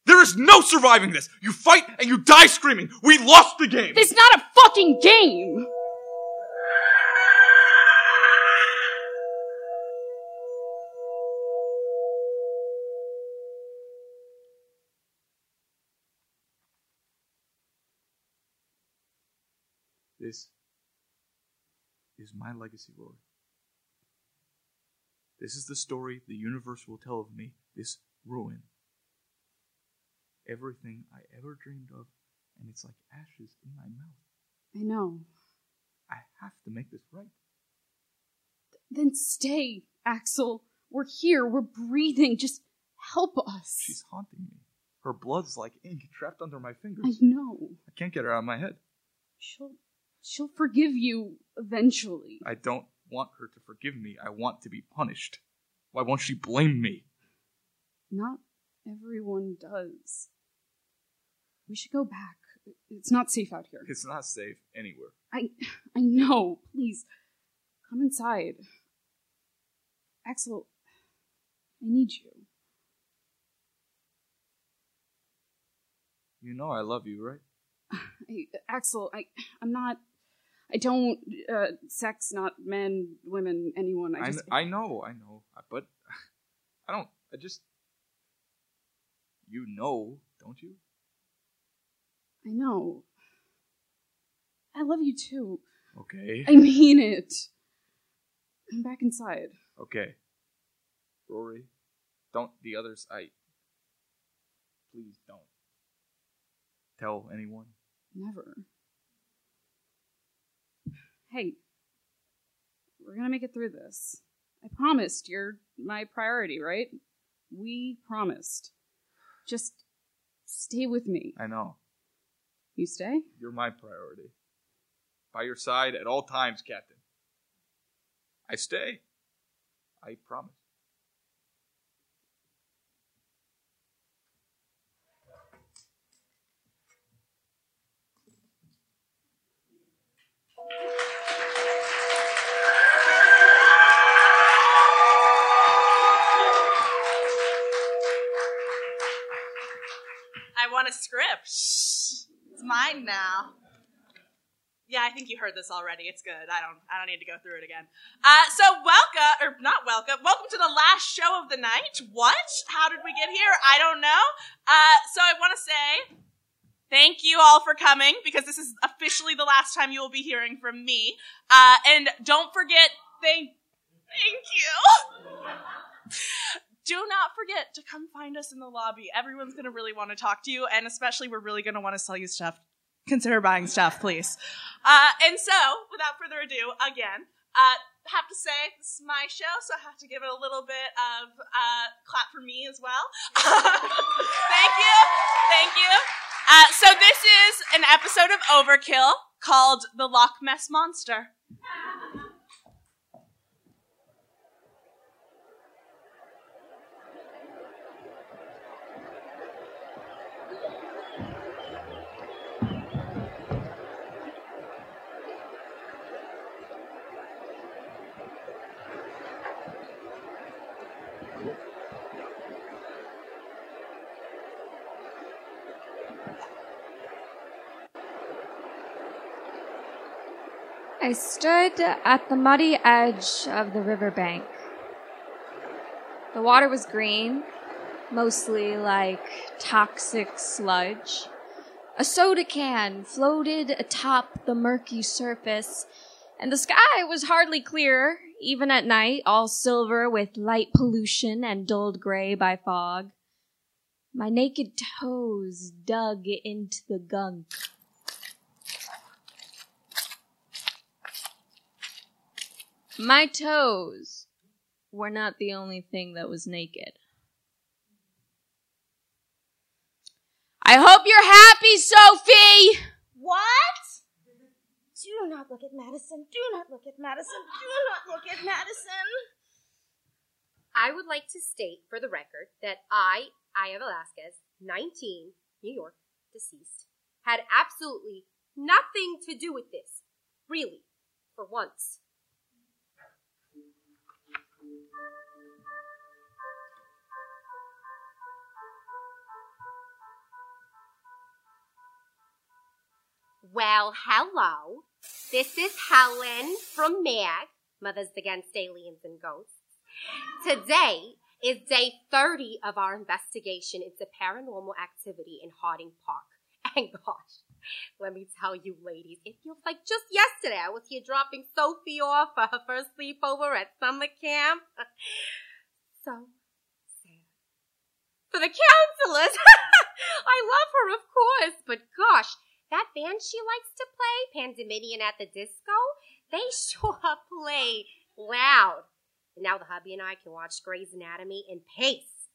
There is no surviving this. You fight and you die screaming. We lost the game. It's not a fucking game! This is my legacy, Rory. This is the story the universe will tell of me, this ruin. Everything I ever dreamed of, and it's like ashes in my mouth. I know. I have to make this right. Then stay, Axel. We're here. We're breathing. Just help us. She's haunting me. Her blood's like ink trapped under my fingers. I know. I can't get her out of my head. She'll she'll forgive you eventually. I don't want her to forgive me. I want to be punished. Why won't she blame me? Not everyone does. We should go back. It's not safe out here. It's not safe anywhere. I I know. Please come inside. Axel, I need you. You know I love you, right? I, Axel, I I'm not I don't uh sex not men, women, anyone. I I, just kn- I know, I know, but I don't. I just. You know, don't you? I know. I love you too. Okay. I mean it. I'm back inside. Okay. Rory, don't the others. I. Please don't. Tell anyone. Never. Hey, we're gonna make it through this. I promised you're my priority, right? We promised. Just stay with me. I know. You stay? You're my priority. By your side at all times, Captain. I stay. I promise. A script. It's mine now. Yeah, I think you heard this already. It's good. I don't. I don't need to go through it again. Uh, so welcome, or not welcome. Welcome to the last show of the night. What? How did we get here? I don't know. Uh, so I want to say thank you all for coming because this is officially the last time you will be hearing from me. Uh, and don't forget. Thank. Thank you. Do not forget to come find us in the lobby. Everyone's going to really want to talk to you, and especially we're really going to want to sell you stuff. Consider buying stuff, please. Uh, and so, without further ado, again, uh, have to say this is my show, so I have to give it a little bit of uh, clap for me as well. Thank you, thank you. Uh, so this is an episode of Overkill called "The Loch Mess Monster." I stood at the muddy edge of the riverbank. The water was green, mostly like toxic sludge. A soda can floated atop the murky surface, and the sky was hardly clear, even at night, all silver with light pollution and dulled gray by fog. My naked toes dug into the gunk. My toes were not the only thing that was naked. I hope you're happy, Sophie! What? Do not look at Madison. Do not look at Madison. Do not look at Madison. I would like to state for the record that I, I Aya Velasquez, 19, New York, deceased, had absolutely nothing to do with this. Really, for once. Well, hello. This is Helen from MAG, Mothers Against Aliens and Ghosts. Today is day 30 of our investigation into paranormal activity in Harding Park. And gosh, let me tell you, ladies, it feels like just yesterday I was here dropping Sophie off for her first sleepover at summer camp. so sad. For the counselors, I love her, of course, but gosh, that band she likes to play, Pandemonium at the Disco, they sure play loud. Now the hubby and I can watch Grey's Anatomy in pace.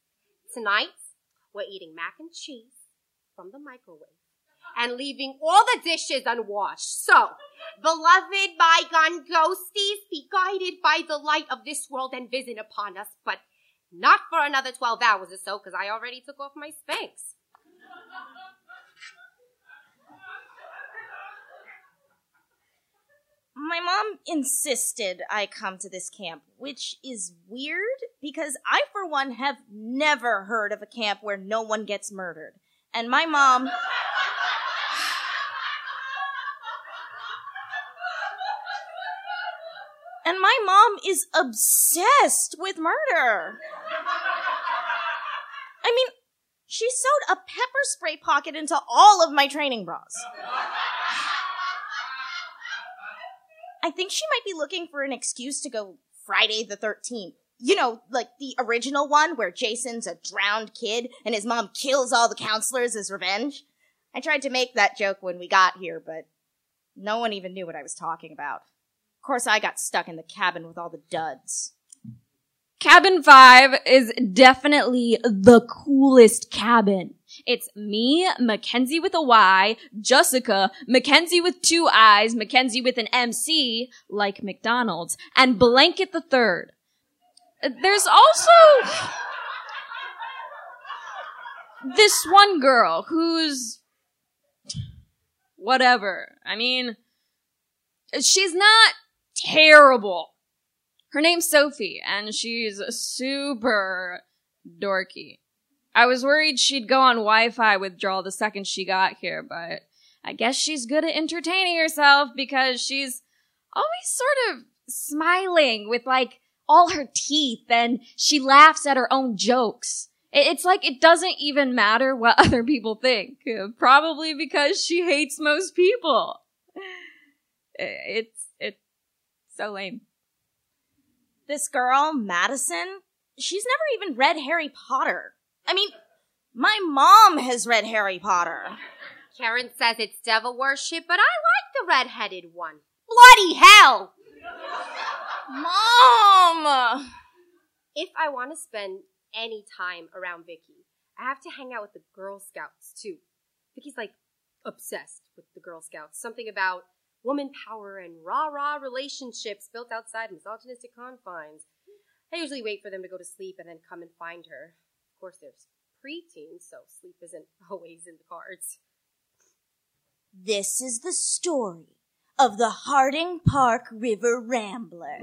Tonight, we're eating mac and cheese from the microwave and leaving all the dishes unwashed. So, beloved bygone ghosties, be guided by the light of this world and visit upon us, but not for another 12 hours or so, because I already took off my Spanx. My mom insisted I come to this camp, which is weird because I, for one, have never heard of a camp where no one gets murdered. And my mom. And my mom is obsessed with murder. I mean, she sewed a pepper spray pocket into all of my training bras. I think she might be looking for an excuse to go Friday the 13th. You know, like the original one where Jason's a drowned kid and his mom kills all the counselors as revenge. I tried to make that joke when we got here, but no one even knew what I was talking about. Of course, I got stuck in the cabin with all the duds. Cabin 5 is definitely the coolest cabin. It's me, Mackenzie with a Y, Jessica, Mackenzie with two eyes, Mackenzie with an MC, like McDonald's, and Blanket the Third. There's also this one girl who's whatever. I mean, she's not terrible. Her name's Sophie, and she's super dorky. I was worried she'd go on Wi-Fi withdrawal the second she got here, but I guess she's good at entertaining herself because she's always sort of smiling with like all her teeth and she laughs at her own jokes. It's like it doesn't even matter what other people think. Uh, probably because she hates most people. It's, it's so lame. This girl, Madison, she's never even read Harry Potter. I mean, my mom has read Harry Potter. Karen says it's devil worship, but I like the red-headed one. Bloody hell! Mom! If I want to spend any time around Vicky, I have to hang out with the Girl Scouts too. Vicky's like obsessed with the Girl Scouts. Something about woman power and rah-rah relationships built outside misogynistic confines. I usually wait for them to go to sleep and then come and find her. Of course, there's preteens, so sleep isn't always in the cards. This is the story of the Harding Park River Rambler.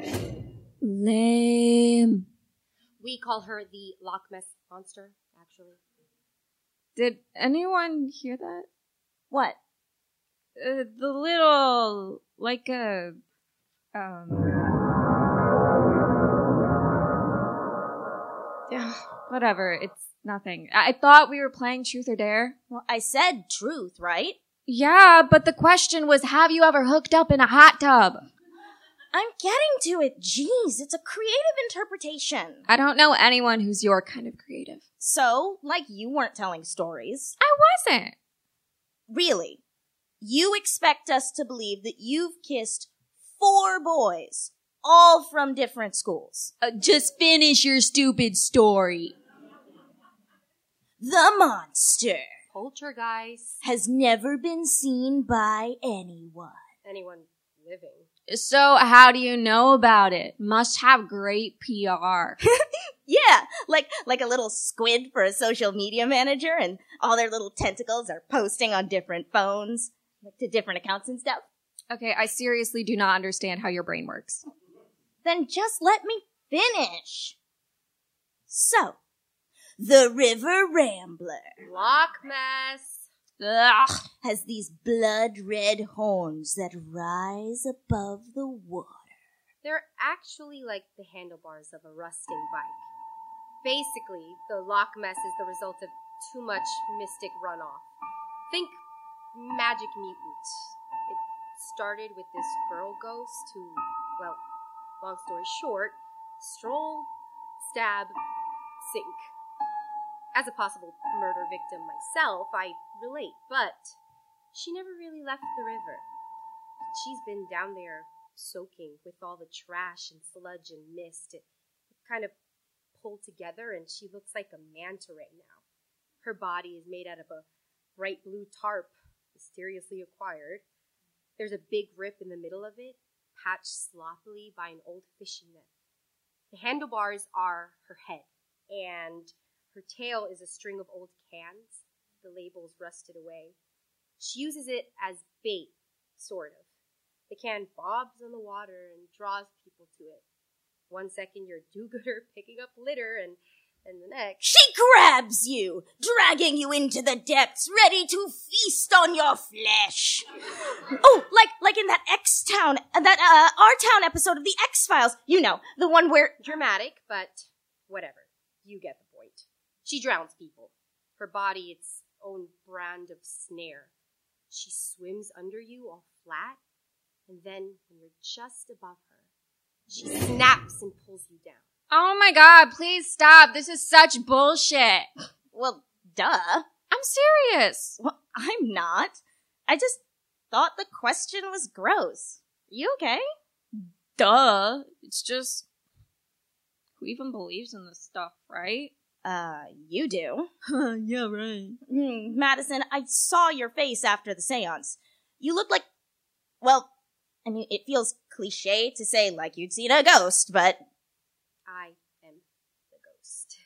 Lame. We call her the Loch Ness Monster, actually. Did anyone hear that? What? Uh, the little, like a, um. Yeah, whatever. It's nothing. I thought we were playing Truth or Dare. Well, I said truth, right? Yeah, but the question was, have you ever hooked up in a hot tub? I'm getting to it. Jeez, it's a creative interpretation. I don't know anyone who's your kind of creative. So, like you weren't telling stories. I wasn't. Really? You expect us to believe that you've kissed four boys, all from different schools. Uh, just finish your stupid story. The monster Poltergeist. has never been seen by anyone. Anyone living. So, how do you know about it? Must have great PR. Yeah, like like a little squid for a social media manager, and all their little tentacles are posting on different phones, like to different accounts and stuff. Okay, I seriously do not understand how your brain works. Then just let me finish. So, the River Rambler Loch Ness. Ugh. has these blood red horns that rise above the water. They're actually like the handlebars of a rusting bike. Basically, the Loch Ness is the result of too much mystic runoff. Think magic mutant. It started with this girl ghost who, well, long story short, stroll, stab, sink. As a possible murder victim myself, I relate, but she never really left the river. She's been down there soaking with all the trash and sludge and mist. It kind of pulled together, and she looks like a manta ray now. Her body is made out of a bright blue tarp, mysteriously acquired. There's a big rip in the middle of it, patched sloppily by an old fishing net. The handlebars are her head, and her tail is a string of old cans. The labels rusted away. She uses it as bait, sort of. The can bobs on the water and draws people to it. One second you're do-gooder picking up litter, and and the next She grabs you, dragging you into the depths, ready to feast on your flesh. Oh, like like in that X Town, that uh, our Town episode of the X Files. You know, the one where dramatic, but whatever. You get the. She drowns people. Her body its own brand of snare. She swims under you all flat, and then when you're just above her, she snaps and pulls you down. Oh my god, please stop. This is such bullshit. Well, duh. I'm serious. Well, I'm not. I just thought the question was gross. You okay? Duh. It's just. Who even believes in this stuff, right? Uh, you do. yeah, right. Hmm, Madison, I saw your face after the seance. You look like. Well, I mean, it feels cliche to say like you'd seen a ghost, but. I am the ghost.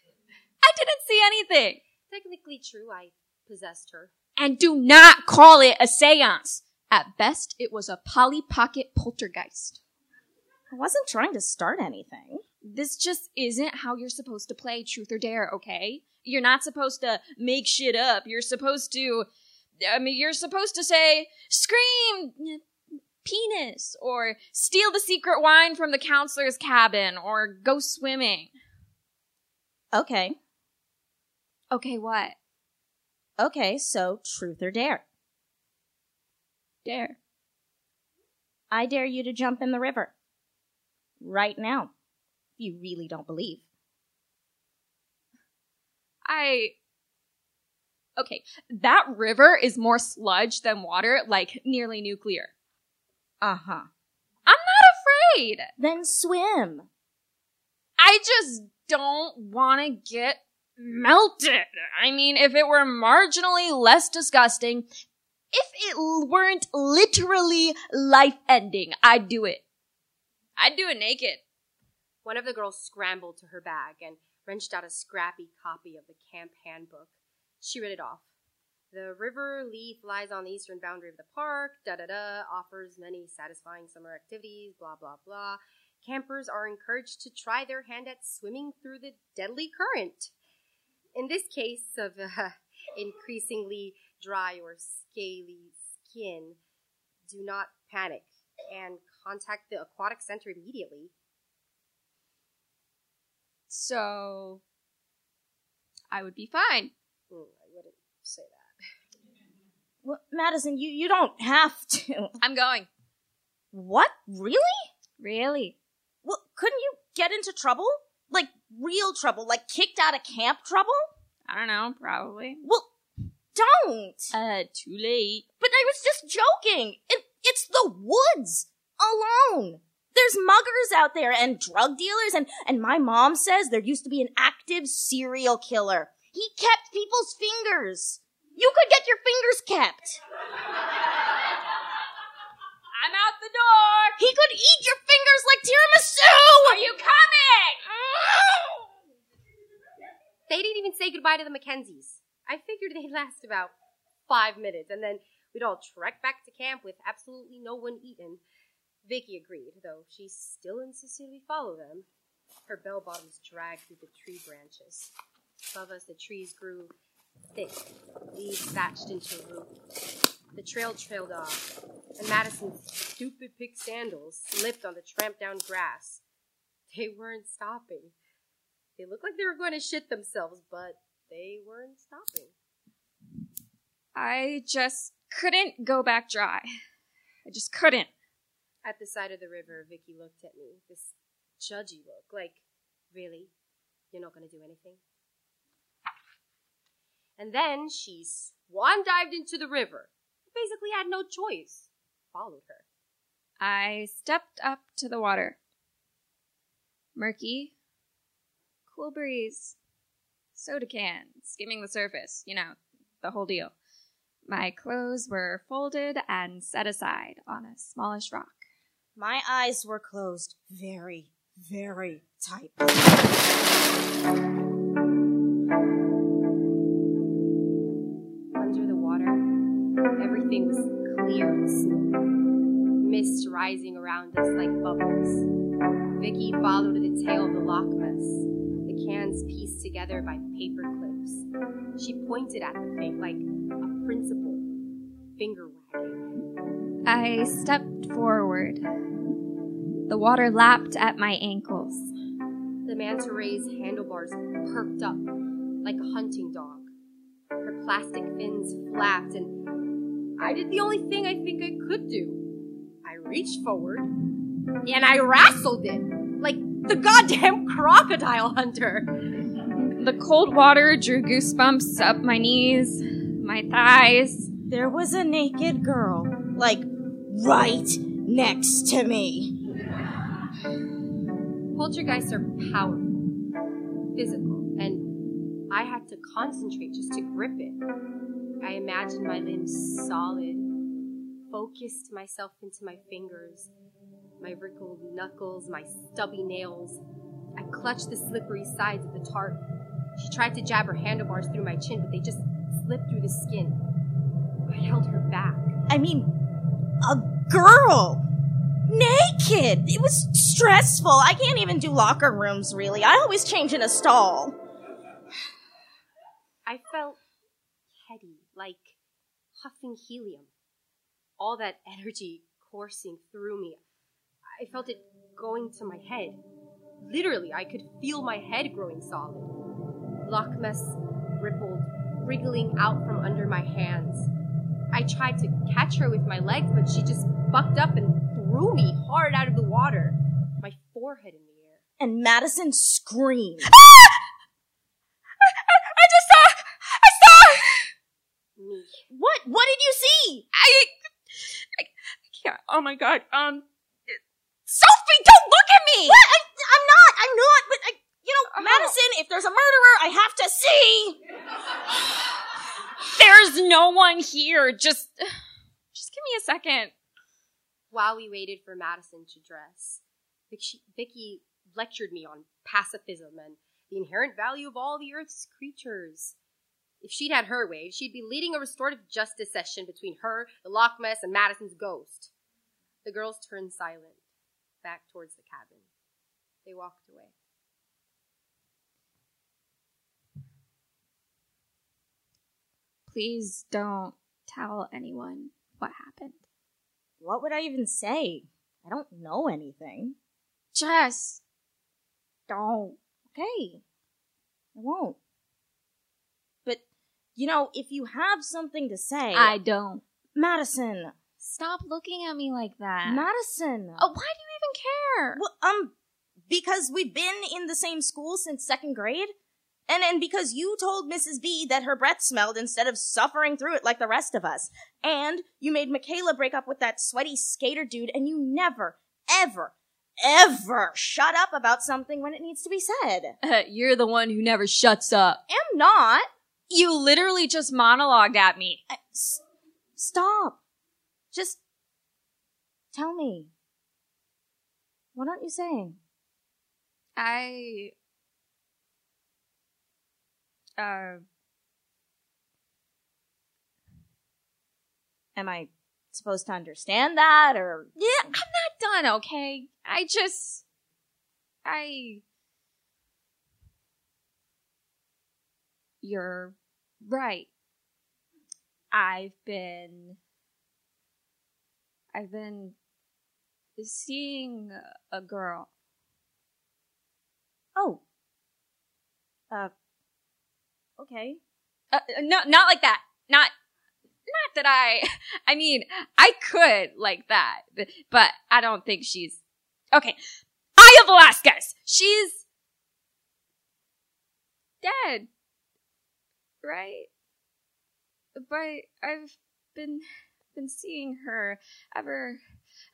I didn't see anything. Technically true, I possessed her. And do not call it a seance. At best, it was a Polly Pocket poltergeist. I wasn't trying to start anything. This just isn't how you're supposed to play truth or dare, okay? You're not supposed to make shit up. You're supposed to, I mean, you're supposed to say, scream, penis, or steal the secret wine from the counselor's cabin, or go swimming. Okay. Okay, what? Okay, so truth or dare? Dare. I dare you to jump in the river. Right now. You really don't believe. I. Okay, that river is more sludge than water, like nearly nuclear. Uh huh. I'm not afraid. Then swim. I just don't want to get melted. I mean, if it were marginally less disgusting, if it weren't literally life ending, I'd do it. I'd do it naked. One of the girls scrambled to her bag and wrenched out a scrappy copy of the camp handbook. She read it off. The river leaf lies on the eastern boundary of the park, da da da, offers many satisfying summer activities, blah blah blah. Campers are encouraged to try their hand at swimming through the deadly current. In this case of uh, increasingly dry or scaly skin, do not panic and contact the aquatic center immediately. So, I would be fine. Mm, I wouldn't say that. Well, Madison, you, you don't have to. I'm going. What? Really? Really? Well, couldn't you get into trouble? Like, real trouble? Like, kicked out of camp trouble? I don't know, probably. Well, don't! Uh, too late. But I was just joking! It, it's the woods! Alone! There's muggers out there and drug dealers and, and my mom says there used to be an active serial killer. He kept people's fingers. You could get your fingers kept. I'm out the door. He could eat your fingers like tiramisu! Are you coming? They didn't even say goodbye to the Mackenzies. I figured they'd last about five minutes, and then we'd all trek back to camp with absolutely no one eaten. Vicky agreed, though she still insisted we follow them. Her bell bottoms dragged through the tree branches. Above us, the trees grew thick, leaves thatched into a roof. The trail trailed off, and Madison's stupid pick sandals slipped on the tramped down grass. They weren't stopping. They looked like they were going to shit themselves, but they weren't stopping. I just couldn't go back dry. I just couldn't. At the side of the river, Vicky looked at me, this judgy look, like, really? You're not going to do anything? And then she swan dived into the river. I basically had no choice. Followed her. I stepped up to the water. Murky, cool breeze, soda can skimming the surface, you know, the whole deal. My clothes were folded and set aside on a smallish rock. My eyes were closed very, very tight. Under the water, everything was clear and smooth. Mist rising around us like bubbles. Vicky followed the tail of the Loch Ness, the cans pieced together by paper clips. She pointed at the thing like a principal, finger wagging. I stepped forward. The water lapped at my ankles. The manta ray's handlebars perked up like a hunting dog. Her plastic fins flapped, and I did the only thing I think I could do. I reached forward and I wrestled it like the goddamn crocodile hunter. The cold water drew goosebumps up my knees, my thighs. There was a naked girl, like, right next to me. Poltergeists are powerful, physical, and I had to concentrate just to grip it. I imagined my limbs solid, focused myself into my fingers, my wrinkled knuckles, my stubby nails. I clutched the slippery sides of the tarp. She tried to jab her handlebars through my chin, but they just slipped through the skin. I held her back. I mean, a girl! Naked! It was stressful. I can't even do locker rooms, really. I always change in a stall. I felt heady, like huffing helium. All that energy coursing through me. I felt it going to my head. Literally, I could feel my head growing solid. Loch rippled, wriggling out from under my hands. I tried to catch her with my legs, but she just bucked up and threw me hard out of the water, my forehead in the air. And Madison screamed. I just saw! I saw! Me. What? What did you see? I, I, I can't. Oh my god. Um, Sophie, don't look at me! What? I, I'm not. I'm not. But I, you know, Madison, if there's a murderer, I have to see. there's no one here. Just, just give me a second. While we waited for Madison to dress, Vicky, lectured me on pacifism and the inherent value of all the Earth's creatures. If she'd had her way, she'd be leading a restorative justice session between her, the Loch Ness, and Madison's ghost. The girls turned silent, back towards the cabin. They walked away. Please don't tell anyone what happened. What would I even say? I don't know anything. Just don't. Okay. I won't. But, you know, if you have something to say. I don't. Madison. Stop looking at me like that. Madison. Oh, why do you even care? Well, um, because we've been in the same school since second grade. And and because you told Mrs. B that her breath smelled instead of suffering through it like the rest of us. And you made Michaela break up with that sweaty skater dude and you never, ever, ever shut up about something when it needs to be said. You're the one who never shuts up. Am not. You literally just monologued at me. I- s- stop. Just tell me. What aren't you saying? I. Uh. Am I supposed to understand that or Yeah, I'm not done, okay? I just. I. You're right. I've been. I've been seeing a girl. Oh. Uh okay. Uh, no, not like that. Not, not that I. I mean, I could like that, but, but I don't think she's okay. Aya Velasquez. She's dead, right? But I've been been seeing her ever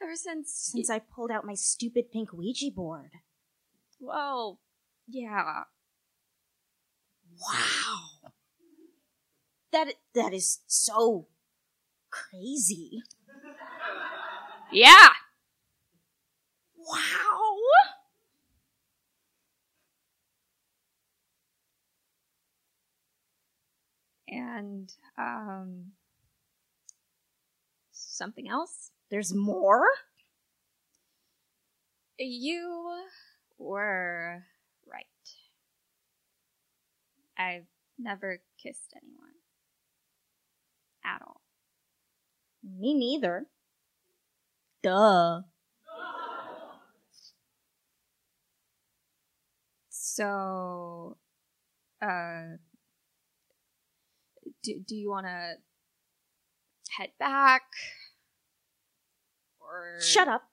ever since. Since I pulled out my stupid pink Ouija board. Well, yeah. Wow. That that is so crazy. Yeah. Wow. And um, something else. There's more? You were. I've never kissed anyone. At all. Me neither. Duh. So, uh, do, do you want to head back? Or. Shut up.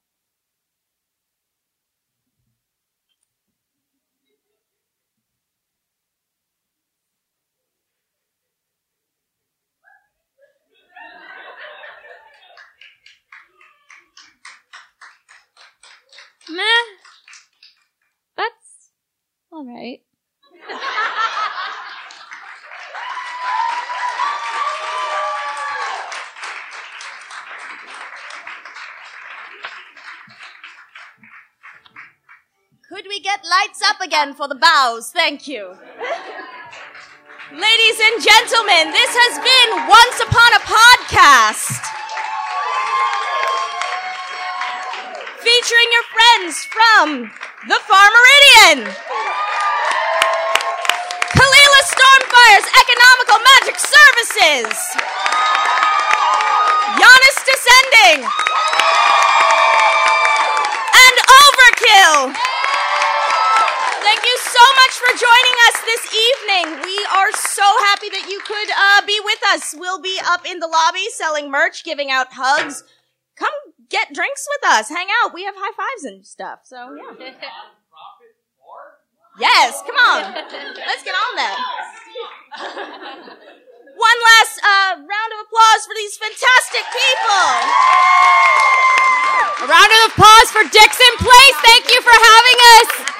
Meh. That's alright. Could we get lights up again for the bows? Thank you. Ladies and gentlemen, this has been Once Upon a Podcast. Featuring your friends from the Far Meridian. Kalila Stormfire's Economical Magic Services. Janus Descending. And Overkill. Thank you so much for joining us this evening. We are so happy that you could uh, be with us. We'll be up in the lobby selling merch, giving out hugs. Get drinks with us, hang out. We have high fives and stuff. So yeah. Yes, come on. Let's get on that. One last uh, round of applause for these fantastic people. A round of applause for Dixon Place. Thank you for having us.